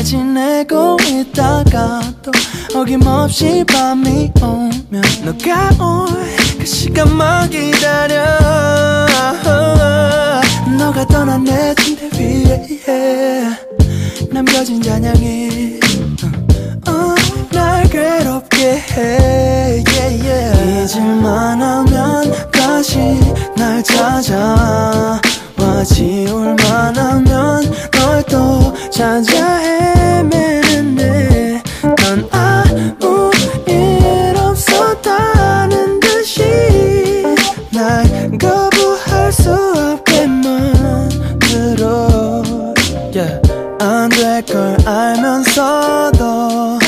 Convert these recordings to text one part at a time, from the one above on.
잘 지내고 있다가 또 어김없이 밤이 오면 너가 올 그 시간만 기다려. 너가 떠난 내 침대 위에 남겨진 잔향이 어, 날 괴롭게 해 yeah, yeah. 잊을만 하면 다시 날 찾아 와. 지울만 하면 널또 찾아 헤매는데 넌 아무 일 없었다는 듯이 날 거부할 수 없게 만들어 yeah. 안될 걸 알면서도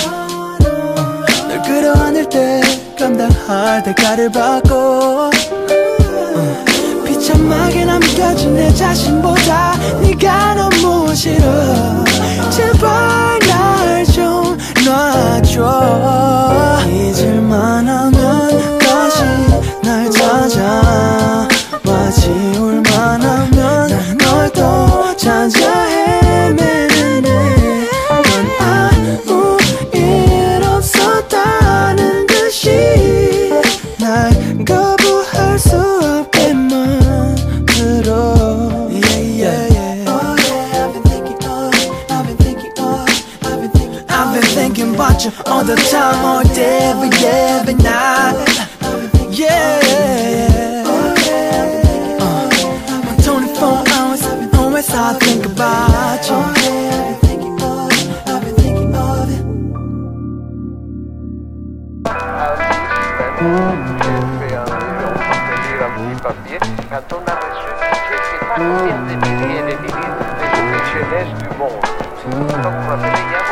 널 끌어안을 때 감당할 대가를 받고 네가 너무 싫어. 제발 all the time, all day, every day, every night Yeah, yeah, yeah. Uh, 24 hours, always I think about you I've been thinking of, I've been thinking of it fait un, on partageait un petit papier. Quand on a reçu toutes ces combien de milliers et des milliers de jeunesse du monde. Donc on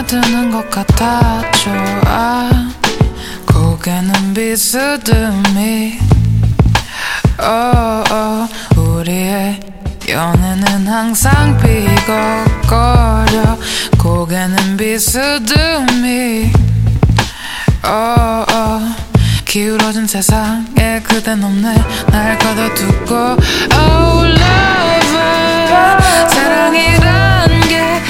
드는 것 같아 좋아 고개는 비스듬히. 어, 어, 우리의 연애는 항상 비걱거려. 고개는 비스듬히. 어, 어, 기울어진 세상에 그댄 없네 날 가둬두고. Oh lover 사랑이란 게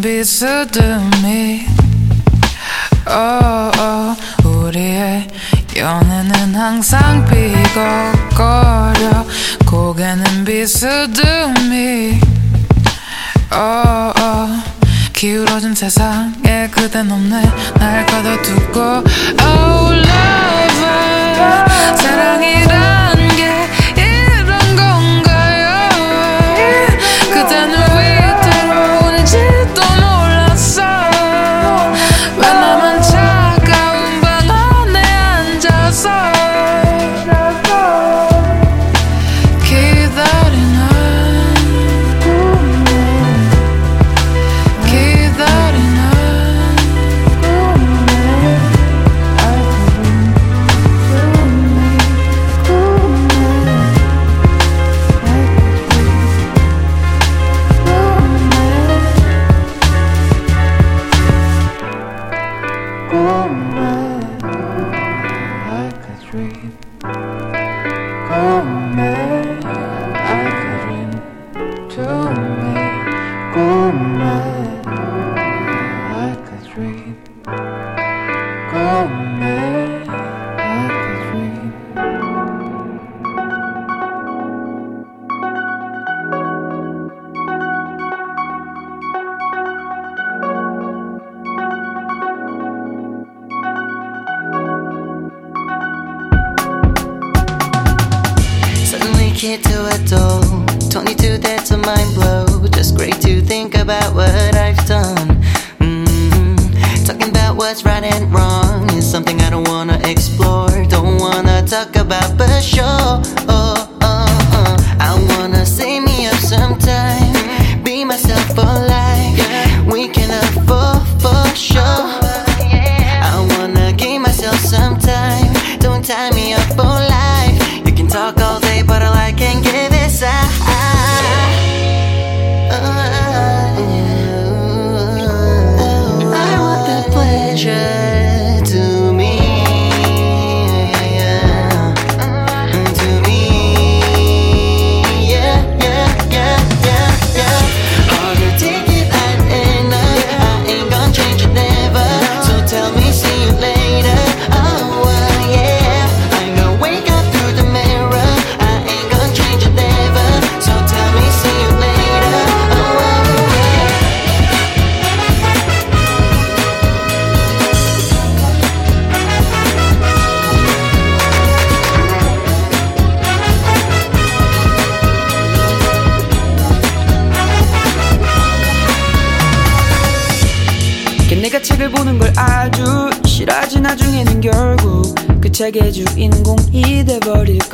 비스듬히 oh, oh, 우리의 연애는 항상 삐걱거려. 고개는 비스듬히. Oh, oh, 기울어진 세상에 그댄 없네. 날 가둬두고. Oh lover. 사랑이란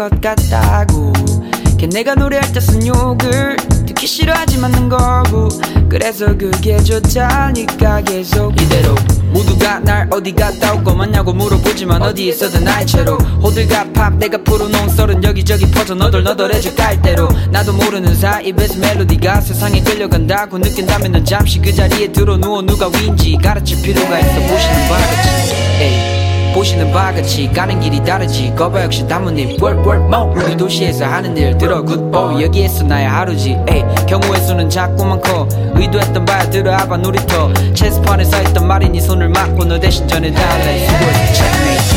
것 같다고. 걔네가 노래할 때 쓴 욕을 듣기 싫어하지 맞는 거고. 그래서 그게 좋다니까 계속. 이대로 모두가 날 어디 갔다 올 거 맞냐고 물어보지만 어디 있어도 나의 채로. 호들갑 팝 내가 풀어놓은 썰은 여기저기 퍼져 너덜너덜해져 깔대로. 나도 모르는 사이 입에서 멜로디가 세상에 끌려간다고 느낀다면 넌 잠시 그 자리에 들어 누워 누가 위인지 가르칠 필요가 있어 보시는 바같이 보시는 바 같이 가는 길이 다르지. 거봐 역시 단무님. 월월모 우리 도시에서 하는 일 들어 굿보 여기에서 나의 하루지. 에이 경우의 수는 자꾸만 커. 의도했던 바야 들어와봐 놀이터. 체스판에 서있던 말이 네 손을 막고 너 대신 전해달래 수고했어 Hard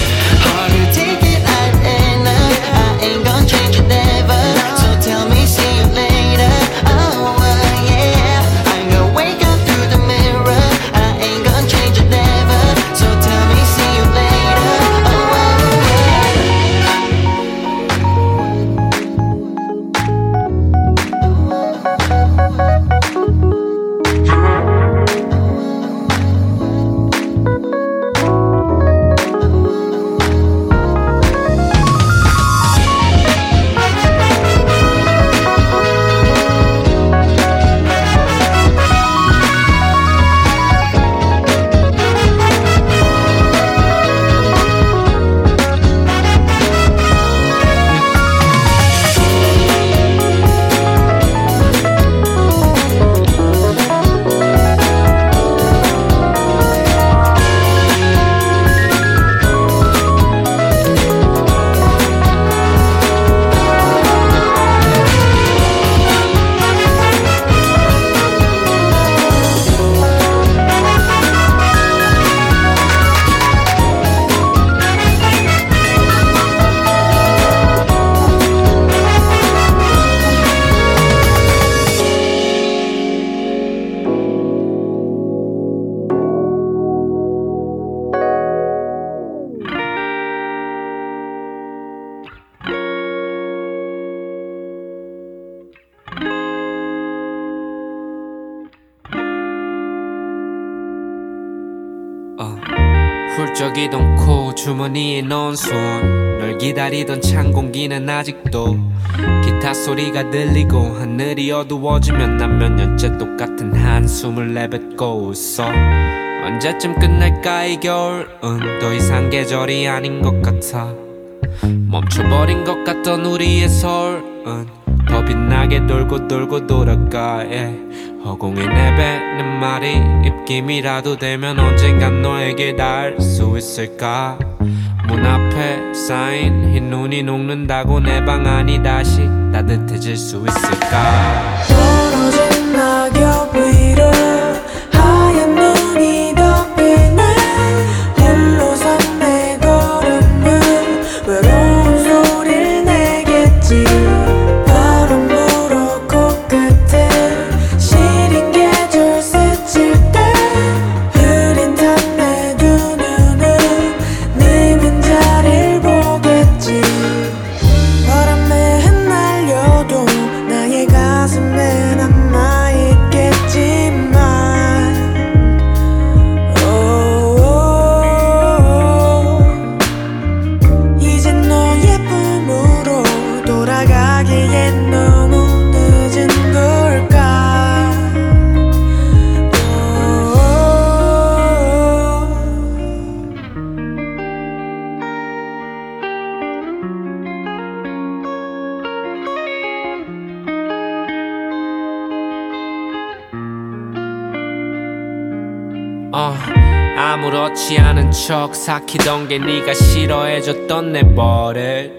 기다리던 찬 공기는 아직도 기타 소리가 들리고 하늘이 어두워지면 난 몇 년째 똑같은 한숨을 내뱉고 웃어 언제쯤 끝날까 이 겨울은 더 이상 계절이 아닌 것 같아 멈춰버린 것 같던 우리의 서울은 더 빛나게 돌고 돌고 돌아가 yeah. 허공에 내뱉는 말이 입김이라도 되면 언젠간 너에게 닿을 수 있을까 문 앞 에 쌓인. 흰 눈이 녹는다고 내 방 안이 다시 따뜻해질 수 있을까? 떨어진 낙엽 위로 않은 척 삭히던 게 네가 싫어해줬던 내 버릇.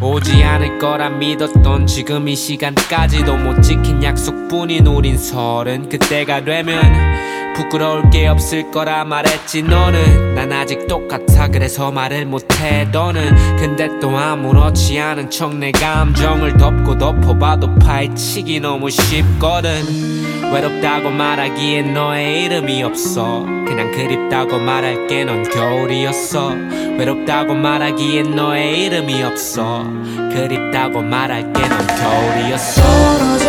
오지 않을 거라 믿었던 지금 이 시간까지도 못 지킨 약속뿐인 우린 서른 그때가 되면 부끄러울 게 없을 거라 말했지 너는. 난 아직 똑같아 그래서 말을 못해 너는. 근데 또 아무렇지 않은 척 내 감정을 덮고 덮어봐도 파헤치기 너무 쉽거든 외롭다고 말하기엔 너의 이름이 없어. 그냥 그립다고 말할게 넌 겨울이었어. 외롭다고 말하기엔 너의 이름이 없어. 그립다고 말할게 넌 겨울이었어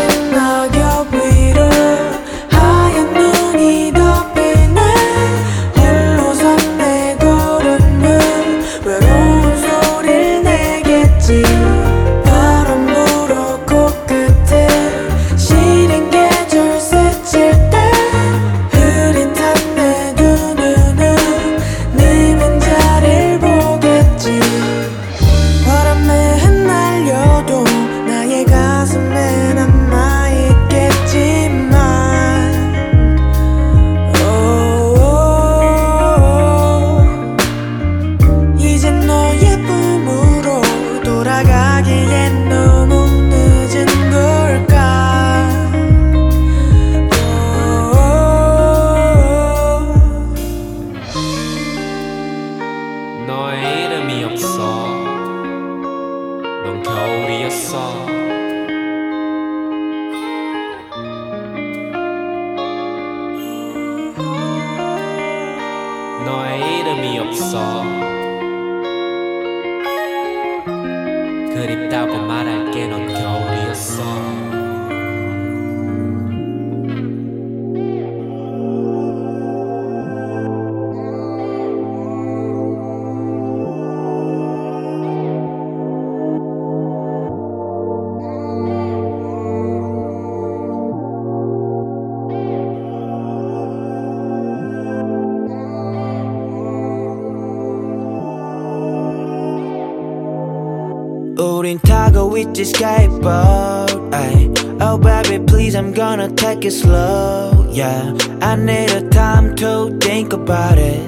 타고 있지 skateboard ay. Oh baby please I'm gonna take it slow Yeah I need a time to think about it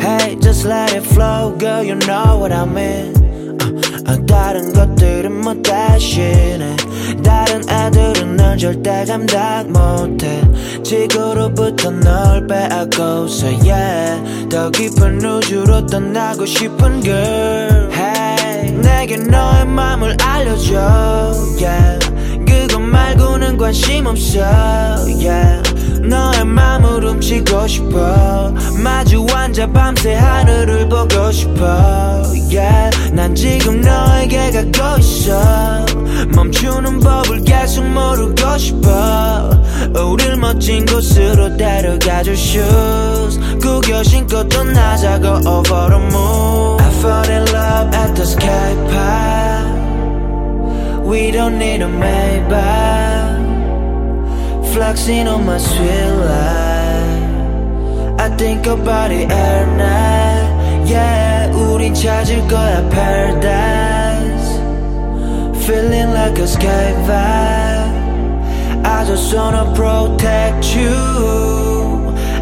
Hey just let it flow girl you know what I mean 어, 어, 다른 것들은 뭐 대신에 다른 애들은 널 절대 감당 못해 지구로부터 널 빼앗고서 yeah 더 깊은 우주로 떠나고 싶은 girl Hey 내게 너의 맘을 알려줘 yeah. 그것 말고는 관심 없어 yeah. 너의 맘을 훔치고 싶어. 마주 앉아 밤새 하늘을 보고 싶어 yeah. 난 지금 너에게 가고 있어. 멈추는 법을 계속 모르고 싶어. 우릴 멋진 곳으로 데려가줄 shoes. 구겨 신고 떠나자고 over the moon fall in love at the sky park We don't need a Maybach Flexing on my sweet life I think about it every night Yeah 우린 찾을 거야 paradise Feeling like a sky vibe I just wanna protect you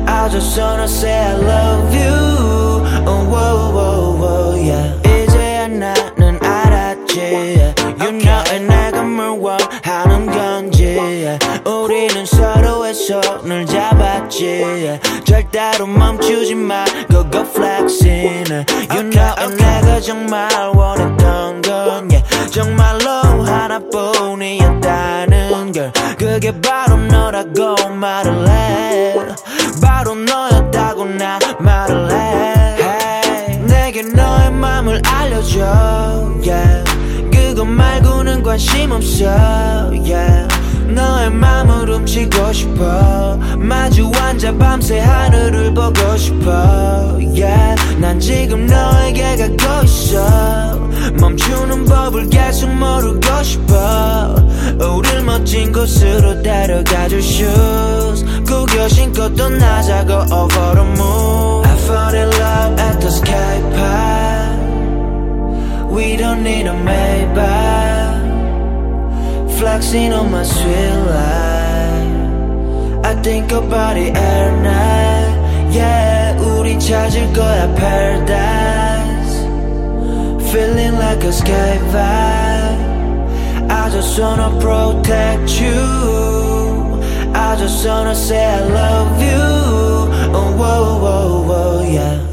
I just wanna say I love you oh, whoa, whoa, whoa, Yeah. 이제야 나는 알았지 yeah. You know 내가 뭘 원하는 건지 yeah. 우리는 서로의 손을 잡았지 yeah. 절대로 멈추지 말고 go flexing. You know 내가 정말 원했던 건 yeah. 정말로 하나뿐이었다는 걸 그게 바로 너라고 말을 해 바로 너였다고 나 말을 해 맘을 알려줘 yeah. 그것 말고는 관심 없어 yeah. 너의 맘을 훔치고 싶어 마주 앉아 밤새 하늘을 보고 싶어 yeah. 난 지금 너에게 가고 있어 멈추는 법을 계속 모르고 싶어 우릴 멋진 곳으로 데려가줄 shoes 구겨 신고 떠나자고 over the moon don't need a Maybach Flexing on my sweet life I think about it every night Yeah 우리 찾을 거야 paradise Feeling like a sky vibe I just wanna protect you I just wanna say I love you Oh whoa whoa whoa yeah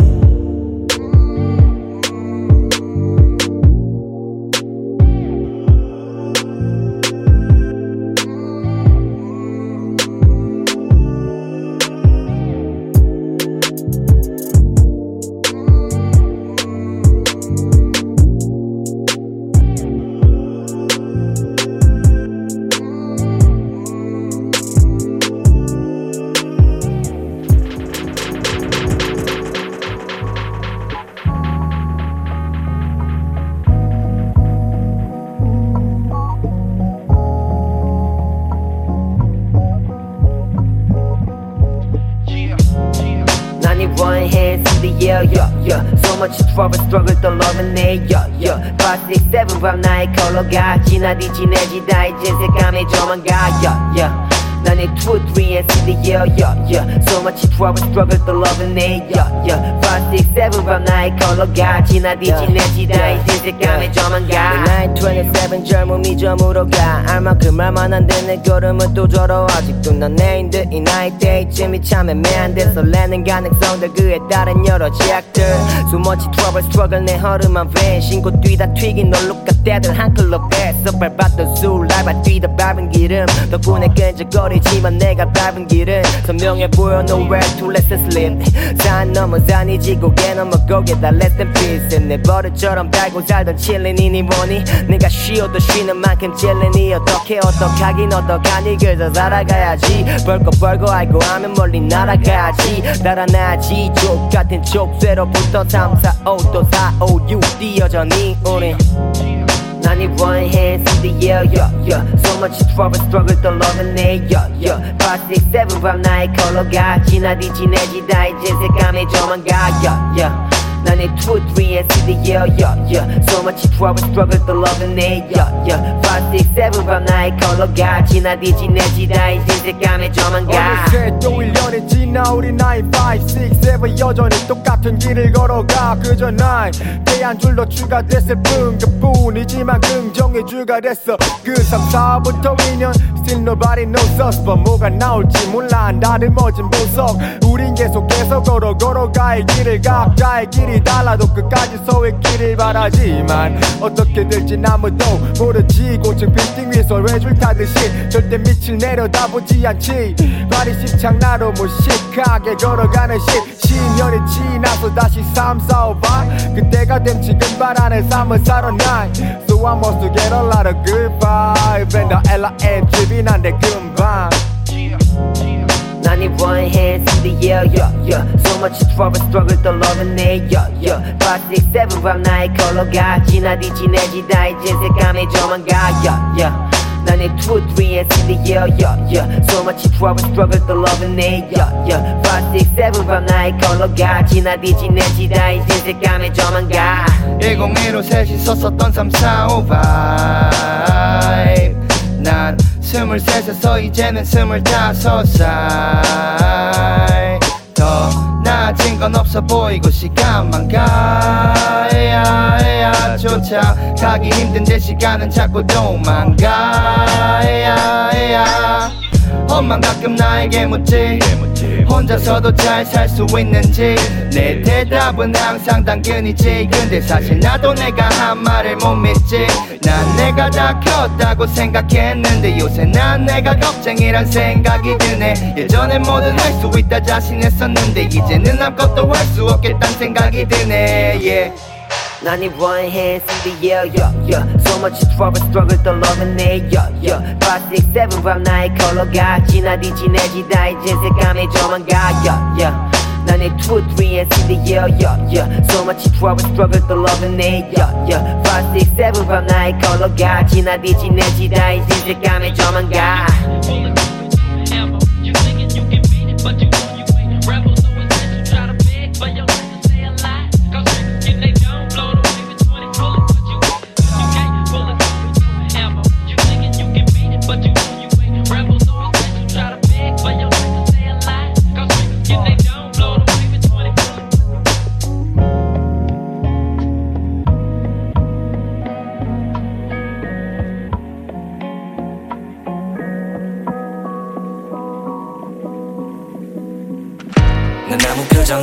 나디 지내지다 이제 색감에 저만가, yeah, yeah. 난의 and in the air, yeah, yeah. So much trouble, struggle, 또 러브네, yeah, yeah. Five, six, seven, 밤 나의 컬러가 지나디 지내지다 이제 색감에 저만 가. 나의 27 젊음이 저물어 가. 알만큼 안돼 내 걸음은 또 저러 아직도 난 내인데 이 나이 때쯤이 참 애매한데 설레는 가능성들. 그에 따른 여러 제약들. So much trouble struggle. 내 허름한 밴 신고 뛰다 튀긴 얼룩 같대들 한 클럽에 서 밟았던 술 밟아 뛰다 밟은 기름. 덕분에 끈적거리지만 내가 밟은 길은 선명해 보여 nowhere to let it slip. 산 넘어 산이 지 고개 넘어 고개다 let them peace 내 버릇처럼 달고 살던 칠린이니 뭐니? 내가 쉬어도 쉬는 만큼 찔리니 어떻게 어떡하긴 어떡하니? 그저 살아가야지. 벌거 벌거 알고 하면 멀리 날아가야지. 달아나지. 족 같은 족쇄로부터 3, 4, 5또 4, 5, 6 뛰어져니 우린 난이 one hands in the air, yeah, yeah. So much trouble, struggle, 또 loving it, yeah, yeah. Five, six, seven, 밤 나의 컬러가 지나디 지내지다 이제 색감에 저만가, yeah, yeah. 난의 two, three, and see the yeah, yeah, yeah. So much trouble, struggle, 또 loving it, yeah, yeah. Five, six, seven, 밤 나의 컬러가 지나디 지 내지다 이제 색감에 저만 가. 어느새 또 1년이 지나 우리 9, 5, 6, 7 여전히 똑같은 길을 걸어가 그저 난 대한 줄로 주가 됐을 뿐 그뿐이지만 긍정의 주가 됐어 그 3, 4부터 2년 Still nobody knows us but 뭐가 나올지 몰라 다들 멋진 보석 우린 계속해서 걸어 걸어갈 길을 각자의 길이 달라도 끝까지 서의 길을 바라지만 어떻게 될지 아무도 모르지 고층 빌딩 위에서 외줄 타듯이 절대 밑을 내려다보지 않지. 발이 십창나로 무식하게 걸어가는 시 10년이 지나서 다시 삶 싸워봐. 그때가 됨 지금 바라는 삶을 살아 난 So I must get a lot of good vibe And the. 집이 난데 금방 need one hands in the air, yeah, yeah. So much trouble, struggle, 또 loving it, yeah, yeah. 5, 6, 7, 밤 나의 컬러가 진하디 진해지다 이제 색감이 저만가, yeah, yeah. 난의 2, 3 hands in the air, yeah, yeah. So much trouble, struggle, 또 loving it, yeah, yeah. 5, 6, 7, 밤 나의 컬러가 진하디 진해지다 이제 색감이 저만가. 101호 셋이서 썼던 3, 4, 5 vibe 난 스물셋에서 이제는 스물다섯 살더 나아진 건 없어 보이고 시간만 가야 해야 쫓아가기 힘든데 시간은 자꾸 도망가야 해야 엄만 가끔 나에게 묻지. 혼자서도 잘 살 수 있는지. 내 대답은 항상 당근이지. 근데 사실 나도 내가 한 말을 못 믿지. 난 내가 다 컸다고 생각했는데 요새 난 내가 겁쟁이란 생각이 드네. 예전엔 뭐든 할 수 있다 자신했었는데 이제는 아무것도 할 수 없겠단 생각이 드네. Yeah. I need one hands in the air, yeah, yeah. So much trouble, struggle, 또 loving it, yeah, yeah. 5, 6, 7, 밤 나의 컬러가 진하디 진해지다 이제 색감이 저만가, yeah, yeah. 난의 2, 3 hands in the air, yeah, yeah. So much trouble, struggle, 또 loving it, yeah, yeah. 5, 6, 7, 밤 나의 컬러가 진하디 진해지다 이제 색감이 저만가.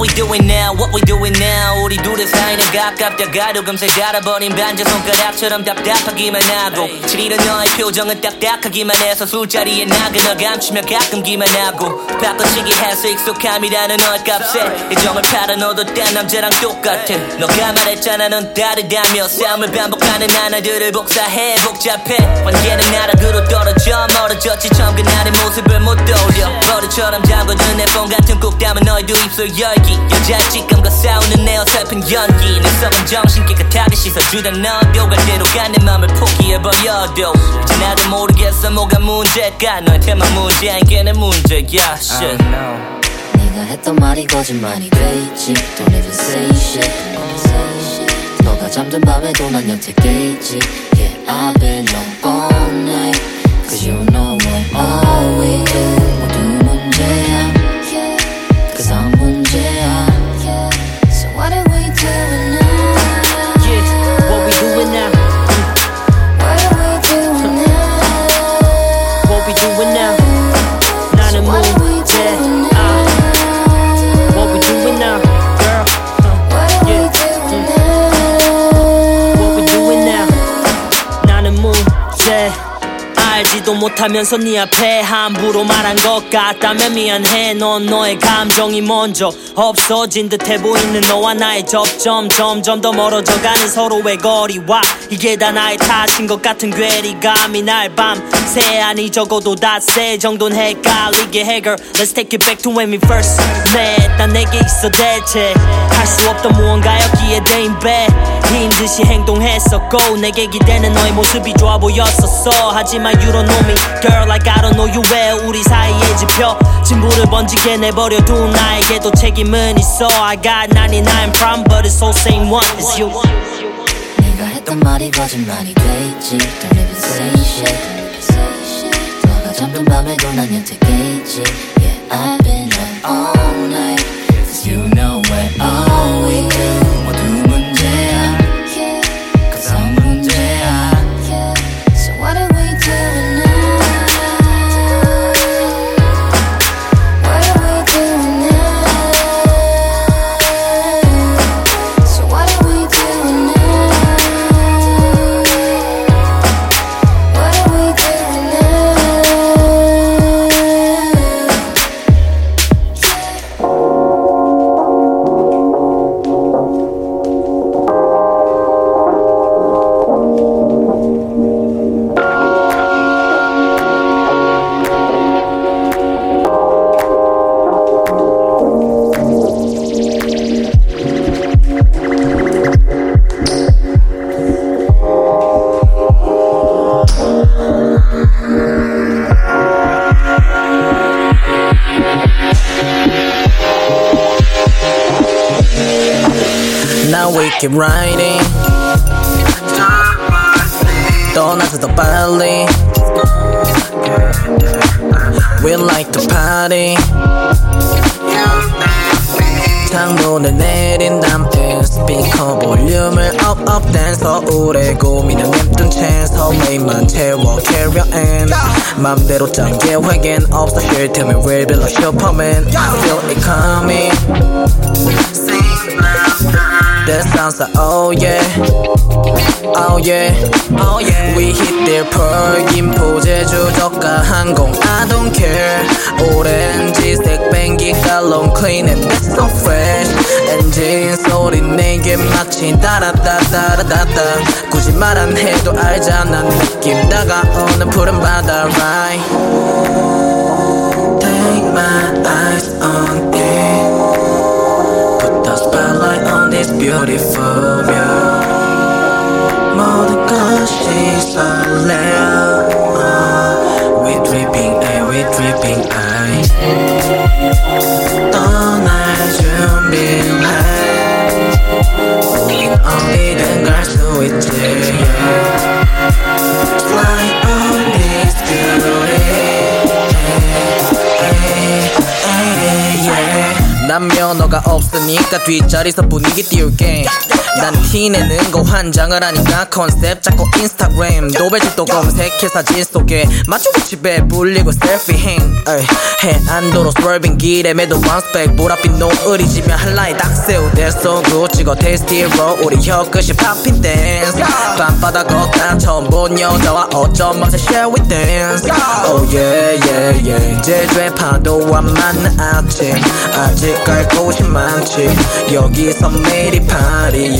we doing now, what we doing now. 우리 둘의 사이는 가깝다가도 금세 갈아버린 반지 손가락처럼 답답하기만 하고 지리는 너의 표정은 딱딱하기만 해서 술자리에 나그너 감추며 가끔 기만 하고 바꿔치기 해서 익숙함이라는 너의 값에 애정을 팔아 너도 딴 남자랑 똑같아 너가 말했잖아 넌 다르다며 싸움을 반복하는 하나들을 복사해 복잡해. 관계는 나락으로 떨어져 멀어졌지. 처음 그날의 모습을 못 떠올려. 버릇처럼 잠궈둔 내폰 같은 꼭 담은 너희도 입술 열기 여자의 직감과 싸우는 내 어설픈 연기. 내 썩은 정신 깨끗하게 씻어주던 갈 대로 간내 맘을 포기해버려도. 이제 나도 모르겠어 뭐가 문제가 너한테만 문제인 게내 문제야 shit. 네가 했던 말이 거짓말이 돼 있지. Don't even say shit. 너가 잠든 밤에도 난 여태 깨있지. Yeah I've been up all night. Cause you know what all we? do 못하면서 네 앞에 함부로 말한 것 같다면 미안해. 넌 너의 감정이 먼저 없어진 듯해 보이는 너와 나의 접점 점점 더 멀어져가는 서로의 거리와 이게 다 나의 탓인 것 같은 괴리감이 날 밤새 아니 적어도 닷새 정도는 헷갈리게. 해 girl Let's take it back to when we first met. 난 내게 있어 대체 할 수 없던 무언가였기에 대인 배인 듯이 행동했었고 내게 기대는 너의 모습이 좋아 보였었어. 하지만 you don't know me girl like I don't know you 왜 우리 사이에 지펴 진부를 번지게 내버려둔 나에게도 책임은 있어 I got 99 problem but it's all same one it's you 네가 했던 말이 거짓말이 돼 있지 Don't even say shit 너가 잠든 밤에도 난 여태 깨있지 Yeah I've been now we on this beautiful view 모든 것이 설레어 uh, We dripping eye, we dripping eye 떠날 준비해 우린 어디든 갈 수 있지 yeah. Fly on this beauty hey, hey, yeah. 난 면허가 없으니까 뒷자리에서 분위기 띄울게 난 티내는 거 환장을 하니까 컨셉 잡고 인스타그램 노벨집도 검색해 사진 속에 맞추고 집에 불리고 셀피 행. 해안도로 스월빙 길에 매도 왕스펙 보랏빛 노을이 지면 한라인 닥새우 대소 구치고 테이스티로 우리 혀끝이 팝핀 댄스 밤바다 걷다 처음 본 여자와 어쩜 맛에 share we dance. Oh yeah yeah yeah. 제주의 파도와 만난 아침. 아직 갈 곳이 많지. 여기서 매일이 파리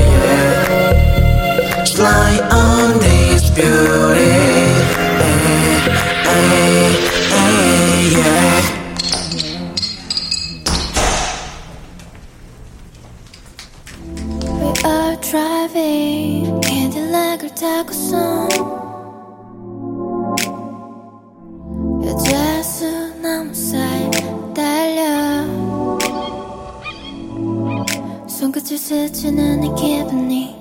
스치는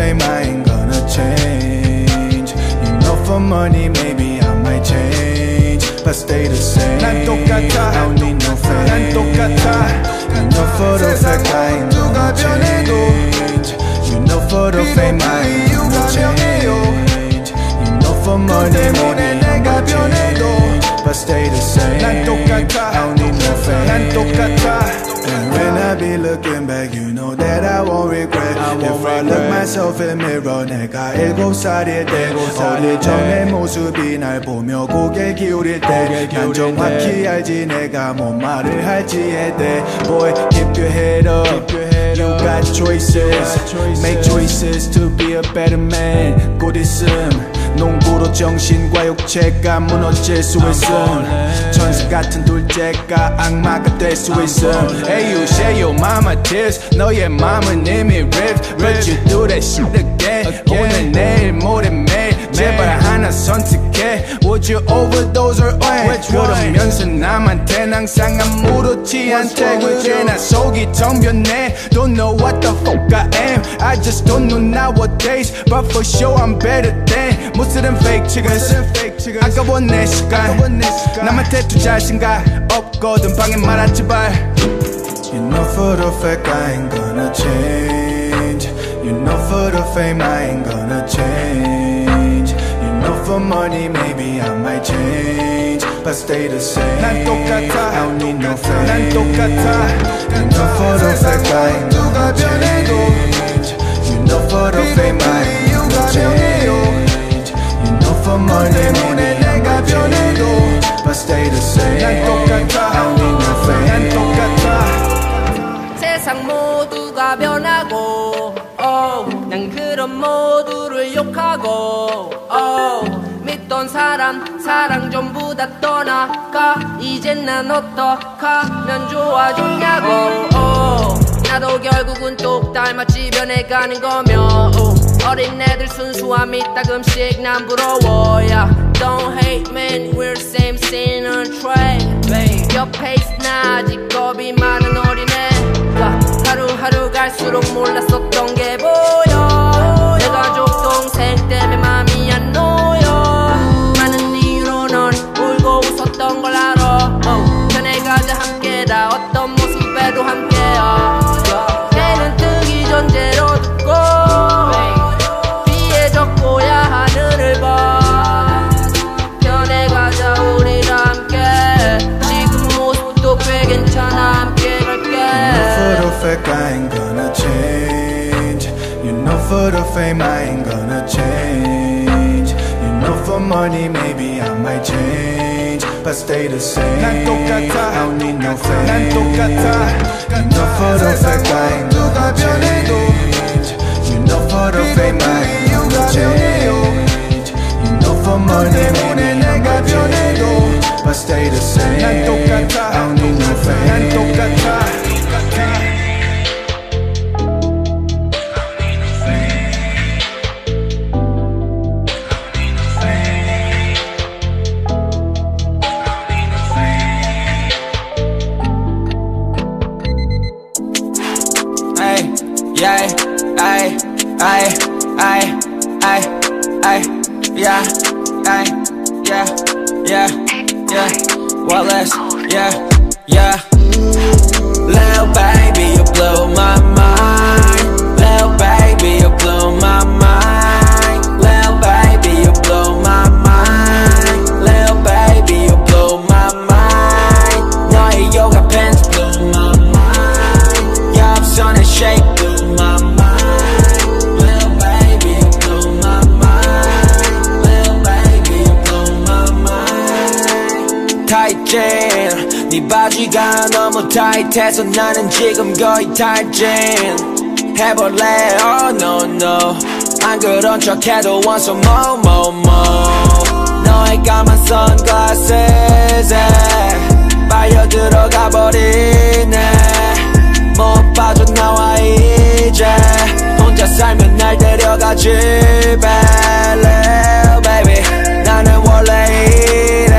fame, I ain't gonna change. You know for money, maybe I might change But stay the same, I don't need no fame You know for the fact I ain't gonna change. You know for the fame, I ain't gonna change. You know for money, maybe I might change. But stay the same, I don't need no fame And when I be looking back, you know that I won't regret. if I look myself in mirror, 내가 일곱 살일 때, 어릴 적의 모습이 날 보며 고개 기울일 때, 난 정확히 알지 내가 뭔 말을 할지에 대해. Boy, keep your head up. You got choices. Make choices to be a better man. 곧 있음. 농구로 정신과 육체가 무너질 수 있음 천사 같은 둘째가 악마가 될 수 있음 Hey you share your mama tears 너의 맘은 이미 ripped But you do that shit again 오늘 내일 모레 매 일 제발 하나 선택해 Would you overdose or what 그러면서 남한텐 항상 아무렇지 않대 그게 나 속이 텅 비었네 Don't know what the fuck I am I just don't know nowadays But for sure I'm better than 무스름 fake chickens 아까워 내 시간 남한테 투자할 생각 없거든 방에 말아 제발 You know for the fact I ain't gonna change You know for the fame I ain't gonna change You know for money maybe I might change But stay the same 난 똑같아. I don't need no fame 난 똑같아. You know for the fact I ain't 누가 gonna 변해도 change You know for the fame I ain't 이유가 gonna change You know for money 때문에 maybe I 내가 might change 변해도 But stay the same 난 똑같아. I don't need no fame 난 똑같아. 세상 모두가 변하고 oh, 난 그런 모두를 욕하고 oh, 믿던 사람 사랑 전부 다 떠나가 이젠 난 어떡하면 좋아졌냐고 oh, 나도 결국은 똑 닮았지 변해가는 거며 oh, 어린 애들 순수함 이 따금씩 난 부러워 yeah. Don't hate man we're same scene on babe. 옆에 있나 아직 겁이 많은 어린애 와, 하루하루 갈수록 몰랐었던 게 보여 내 가족 동생 때문에 맘이 어떤 모습에도 함께야 해는 뜨기 전 제로 듣고 비에 젖고야 하늘을 봐 변해가자 우리랑 함께 지금 모습도 꽤 괜찮아 함께 갈게 For the fact I ain't gonna change You know for the fame I ain't gonna change You know for money maybe I might change But stay the same 난 똑같아. I don't need no fame 난 똑같아. You know for the fact I ain't 누가 gonna 변해도 change You know for the fame I ain't 이유가 gonna change You know for money 때문에 maybe I 내가 might change 변해도 But stay the same 난 똑같아. I don't need no fame Wallace, yeah, yeah. 너무 타이트해서 나는 지금 거의 탈진. 해볼래? Oh no no. 안 그런 척해도 want some more more more. 너의 까만 sunglasses에 빨려 들어가 버리네. 못 빠져나와 이제 혼자 살면 날 데려가지 Little baby 나는 원래 이래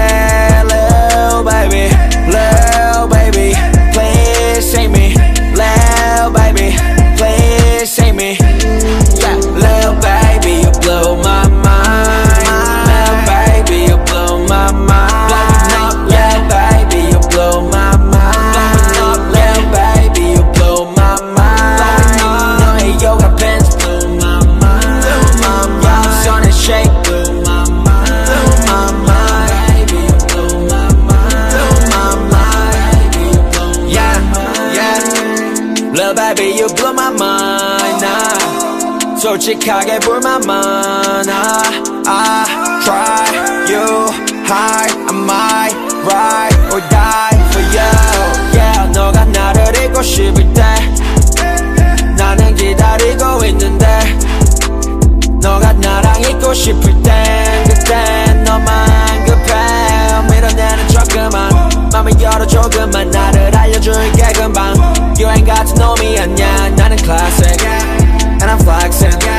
솔직하게 불만만 아, I try you high I might ride or die for you Yeah 너가 나를 잊고 싶을 때 나는 기다리고 있는데 너가 나랑 있고 싶을 땐 그땐 너만 급해 밀어내는 조금만 맘을 열어 조금만 나를 알려줄게 금방 You ain't got to know me 아냐 나는 classic And I'm flexing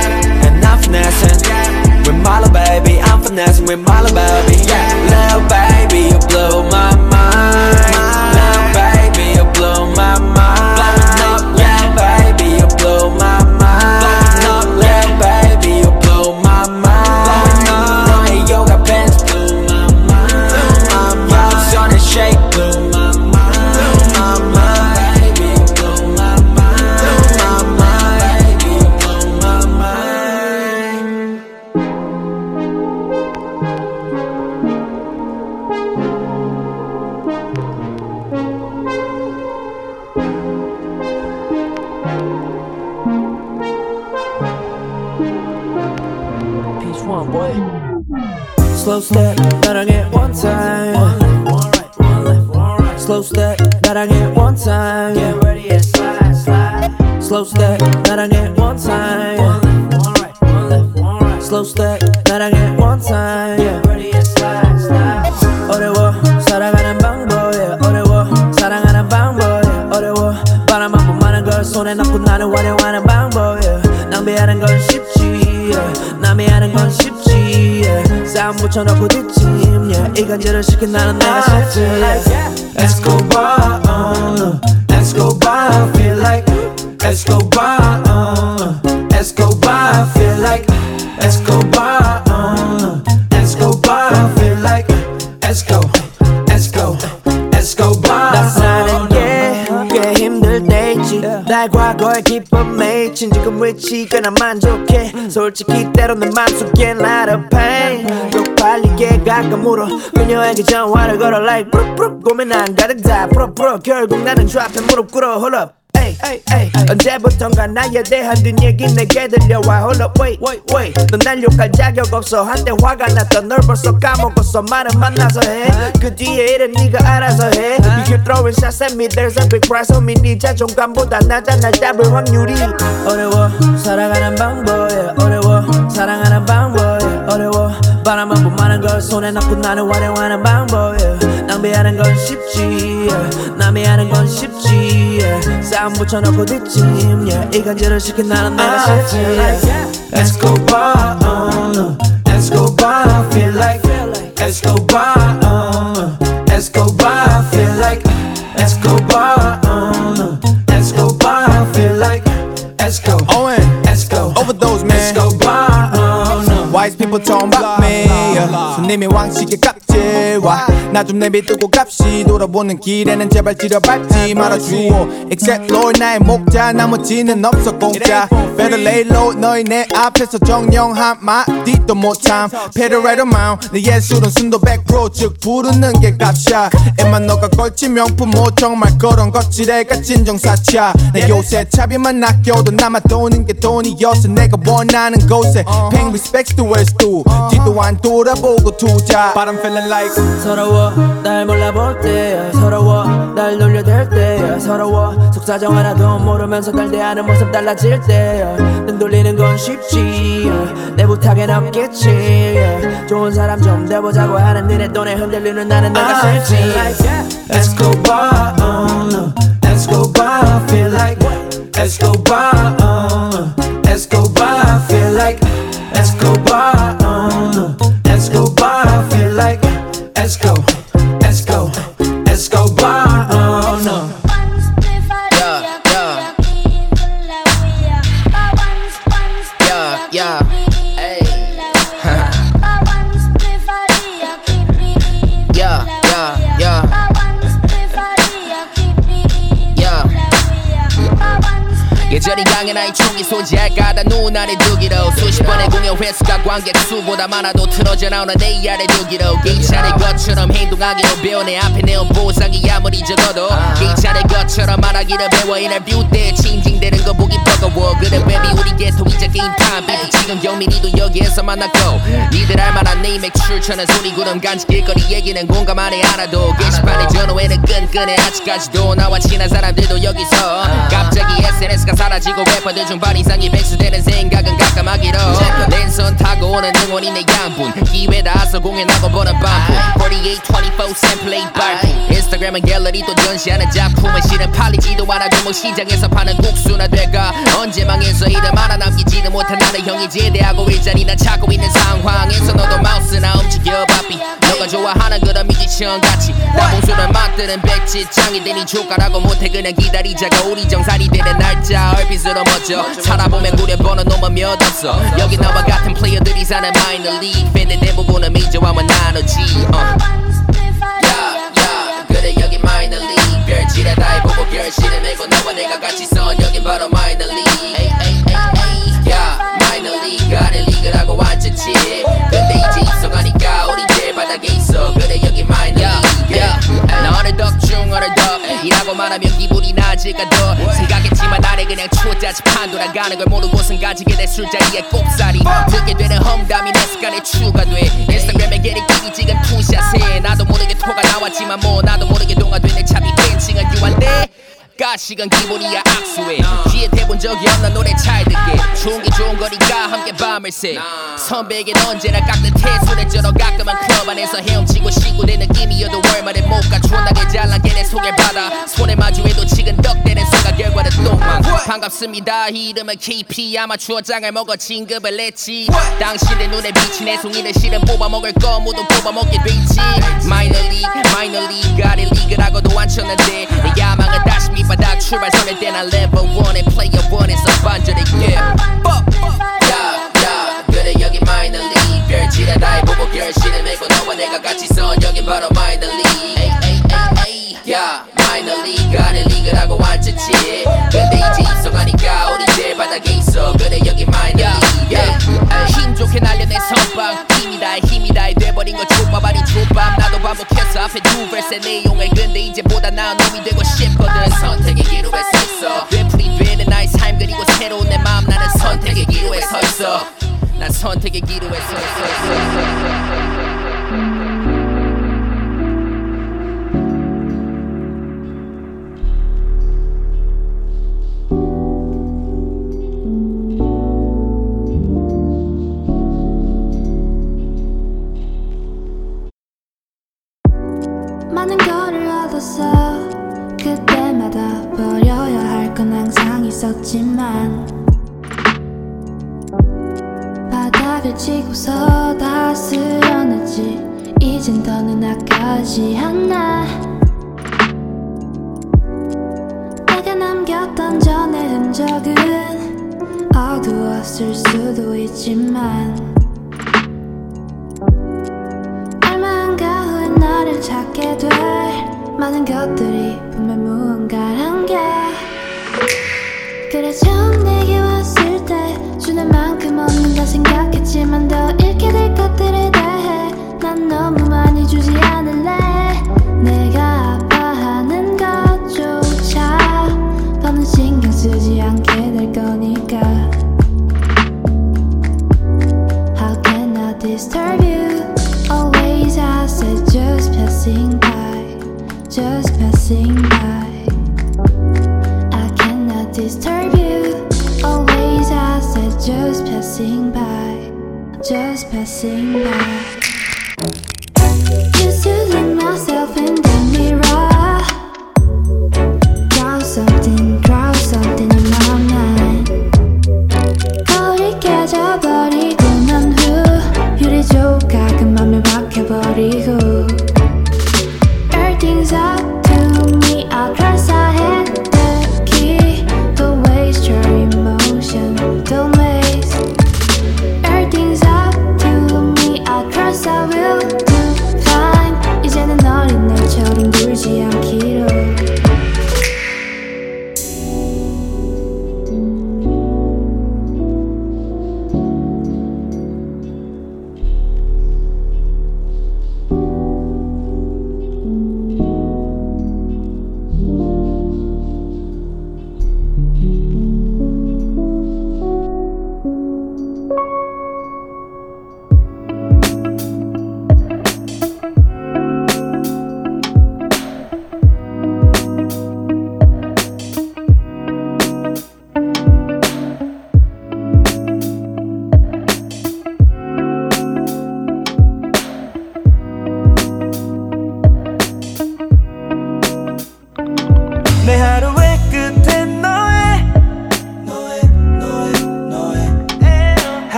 난 만족해. 솔직히 때론 내 맘속에 lot of pain. 쪽팔리게 가끔 울어 그녀에게 전화를 걸어 like 브룩브룩. 고민 안 가득 다 풀어풀어 결국 나는 좌편 무릎 꿇어 hold up. 언제부턴가 나에 대한 뒷얘기 내게 들려와. Up wait wait wait. 넌날 욕할 자격 없어. 한때 화가 났던 널 벌써 까먹었어. 말은 만나서 해그 뒤에 일은 네가 알아서 해. You keep throwing shots at me There's a big price on me. 네 자존감보다 낮아 날 잡을 확률이 어려워. 살아가는 방법 yeah. 어려워. 사랑하는 방법 yeah. 어려워. 바람만 뿜하는 걸 손에 넣고 나는 활용하는 방법 yeah. 낭비하는 건 쉽지 yeah. 낭비하는 건 쉽지 yeah. 싸움 붙여놓고 뒷짐 yeah. 이간질을 시킨 나는 내가 싫지 yeah. Let's go by uh. Let's go by feel like Let's go by uh. Let's go by feel like Let's go by uh. Let's go by feel like Let's go Owen, Let's go overdose man. Let's go by uh. Wise people talking about me. yeah. 손님이 왕식의 깍질와 나 좀 내비두고 값이 돌아보는 길에는 제발 지려밟지 말아주오. Except Lord 나의 목자. 나머지는 없어 공짜. Better lay low. 너희 내 앞에서 정령 한마디도 못참. The right amount 내 예술은 순도 100%즉 부르는 게 값이야. 애만 너가 걸친 명품 뭐 정말 그런 거칠애가 진정 사치야. 내 요새 차비만 아껴도 남아 도는 게 돈이어서 내가 원하는 곳에 Paying respects to where's to 뒤도 안 돌아 보고 투자. But I'm feeling like 서러워. 날 몰라볼 때야. 서러워. 날 놀려댈 때야. 서러워. 속사정 하나도 모르면서 날 대하는 모습 달라질 때야. 등 돌리는 건 쉽지. 내 부탁엔 없겠지. 좋은 사람 좀 돼보자고 하는 니네 돈에 흔들리는 나는 내가 싫지. Let's go by uh. Let's go by feel like. Let's go by uh. Let's go by feel like. Let's go by uh. Let's go Let's go Let's go by uh. no. Yeah, yeah. 강해 나의 총기 소지할까 하다 눈 아래 두기로 수십 번의 공연 횟수가 관객 수보다 많아도 틀어져 나오는 내 아래 두기로. 게이차를 것처럼 행동하기로 배워 내 앞에 내온 보상이 아무리 적어도 게이차를 것처럼 말하기를 배워. 인터뷰 때 칭징대는 거 보기 버거워. 그래 baby 우리 개통 이제 게임 타임 지금 경민이도 여기에서 만났고. 니들 알만한 내 맥출처는 소리 구름 간지 길거리 얘기는 공감 안에 알아도. 게시판에 전후에는 끈끈해. 아직까지도 나와 친한 사람들도 여기서. 갑자기 SNS가 사라지고 래퍼들 중반 이상이 백수되는 생각은 가끔하기로. 랜선 타고 오는 응원이 내 양분 기회 닿아서 공연하고 보는 반품. 48, 24 샘플레이 발품. 인스타그램은 갤러리 또 전시하는 작품은 실은 팔리지도 않아 골목 시장에서 파는 국수나 될까? 언제 망해서 이름 하나 남기지는 못한 나는 형이 제대하고 일자리나 찾고 있는 상황에서 너도 마우스나 움직여 바삐. 너가 좋아하는 그런 뮤지션 같이. 나봉수를 맞드는 백지장이 되니 조카라고 못해 그냥 기다리자가 우리 정산이 되는 날짜 얼핏 멋져 살아보면 구려보는 놈은 몇 없어. 여기 나와 같은 플레이어들이 사는 마이너 리그 팬들 대부분은 메이저와만 나누지. 어. 야야 그래 여기 마이너 리그 별지라 다 해보고 결실을 내고 너와 내가 같이 선 여긴 바로 마이너 리그 에이 에이 에이 에이 야 마이너 리그 아래 리그라고 완전 치. 근데 이제 입성하니까 우리 제일 바닥에 있어. 그래 여기 마이너 리그 나 어느 덕중 어느 덕 이라고 말하면 기분이 나질까 더 생각했지만 나를 그냥 초짜지 판 돌아가는 걸 모르고선 가지게 될 술자리에 꼽살이 듣게 되는 험담이 내 습관에 추가돼. 인스타그램에 게리끼리 지금 투샷해 나도 모르게 토가 나왔지만 뭐 나도 모르게 동화된 내 차비 팬층은 유한데 가식은 기본이야 악수해. 귀에 대본 적이 없는 노래 잘 듣게. 좋은 게 좋은 거니까 함께 밤을 새. 선배에겐 언제나 깍듯해 술에 쩔어 가끔은 클럽 안에서 헤엄치고 쉬고 내 느낌이어도 월말에 못 가. 존나게 잘난 게내 소개를 받아. 손에 마주해도 치근덕대는 순간 결과는 똥망 반갑습니다. 이 이름은 KP 아마추어 장을 먹어 진급을 했지. 당신의 눈에 비친 내 송이는 실은 뽑아먹을 거 모두 뽑아먹게 돼있지. 마이너 리그 마이너 리그 아래 리그라고도 안 쳤는데 내 야망은 다시 밑 바닥 출발선을 떼난 레벨 1의 플레이어 1에서 반전의 yeah. 야야 그래 여기 마이너 리그 별지라 다 해보고 결실을 내고 너와 내가 같이 선 여긴 바로 마이너 리그 에이 에이 에이 에이 야 마이너 리그 아래 리그라고 완전 치 근데 이제 입성하니까 우리 제일 바닥에 있어. 그래 여기 리그 yeah. 힘 좋게 날려낸 선빵 힘이다 돼버린 거 아닌 족밥 나도 반복해서 앞에 두 verse 내용을 근데 이제보다 나은 놈이 되고 싶거든. 선택의 기로에 서 있어. 되풀이 되는 나의 삶 그리고 새로운 내 마음. 나는 선택의 기로에 서 있어. 난 선택의 기로에 서 있어 있었지만 바닥을 치고서 다 쓸어냈지. 이젠 더는 아까지 않나 내가 남겼던 전의 흔적은 어두웠을 수도 있지만 얼마 안가 후에 나를 찾게 될 많은 것들이 분명 무언가란 게 그래 처음 내게 왔을 때 주는 만큼 얻는다 생각했지만 더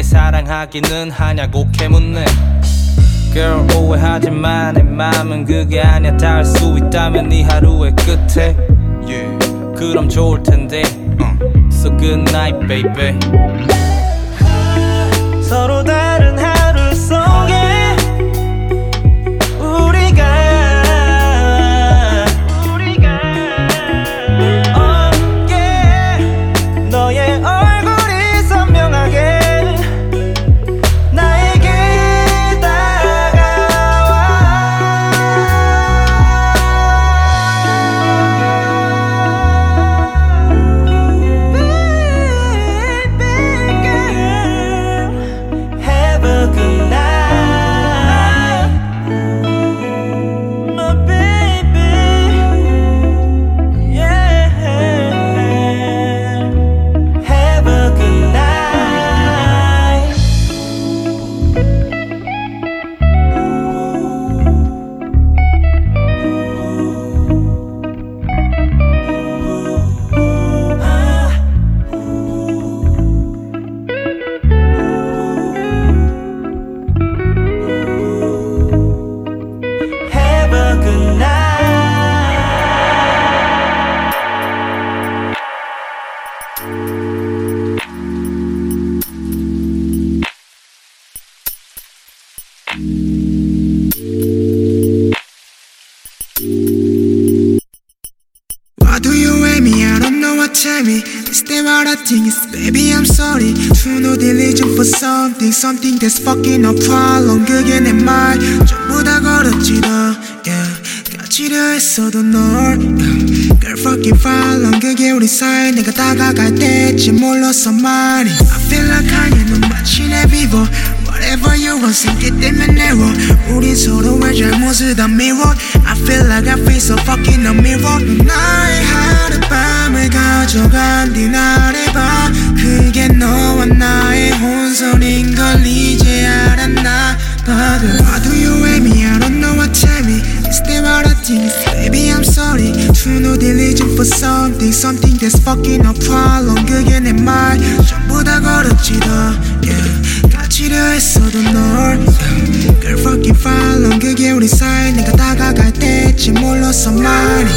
내게 사랑하기는 하냐고 캐묻네. Girl 오해하지 마. 내 맘은 그게 아니야. 다할수 있다면 네 하루의 끝에. 그럼 좋을 텐데. So good night baby something Something that's fucking a problem 그게 내 말 전부 다 걸었지 너 yeah. 까지려 했어도 널 yeah. Girl fucking follow 그게 우리 사이 내가 다가갈 때쯤 몰랐어 말이 I feel like I am 마치 내 비버 Whatever you want 생기 때문에 내워 우린 서로의 잘못을 다 미워 I feel like I feel so fucking a mirror 넌 나의 하룻밤을 가져간 뒤 나를 봐 그게 너와 나의 혼선인 걸 이제 알았나 다들 Why do you hate me? I don't know what tell me Is that what I think? Baby I'm sorry To know diligent for something Something that's fucking a problem 그게 내말 전부 다 걸었지 너 yeah. 까지려 했어도 널. Girl fucking follow 그게 우리 사이 내가 다가갈 때쯤 몰랐어 말이